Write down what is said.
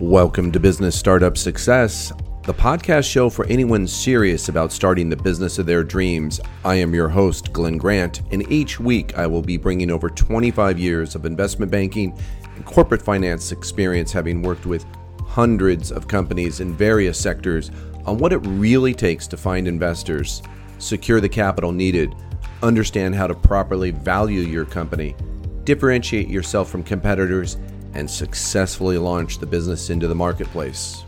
Welcome to Business Startup Success, the podcast show for anyone serious about starting the business of their dreams. I am your host, Glenn Grant, and each week I will be bringing over 25 years of investment banking and corporate finance experience, having worked with hundreds of companies in various sectors on what it really takes to find investors, secure the capital needed, understand how to properly value your company, differentiate yourself from competitors, and successfully launch the business into the marketplace.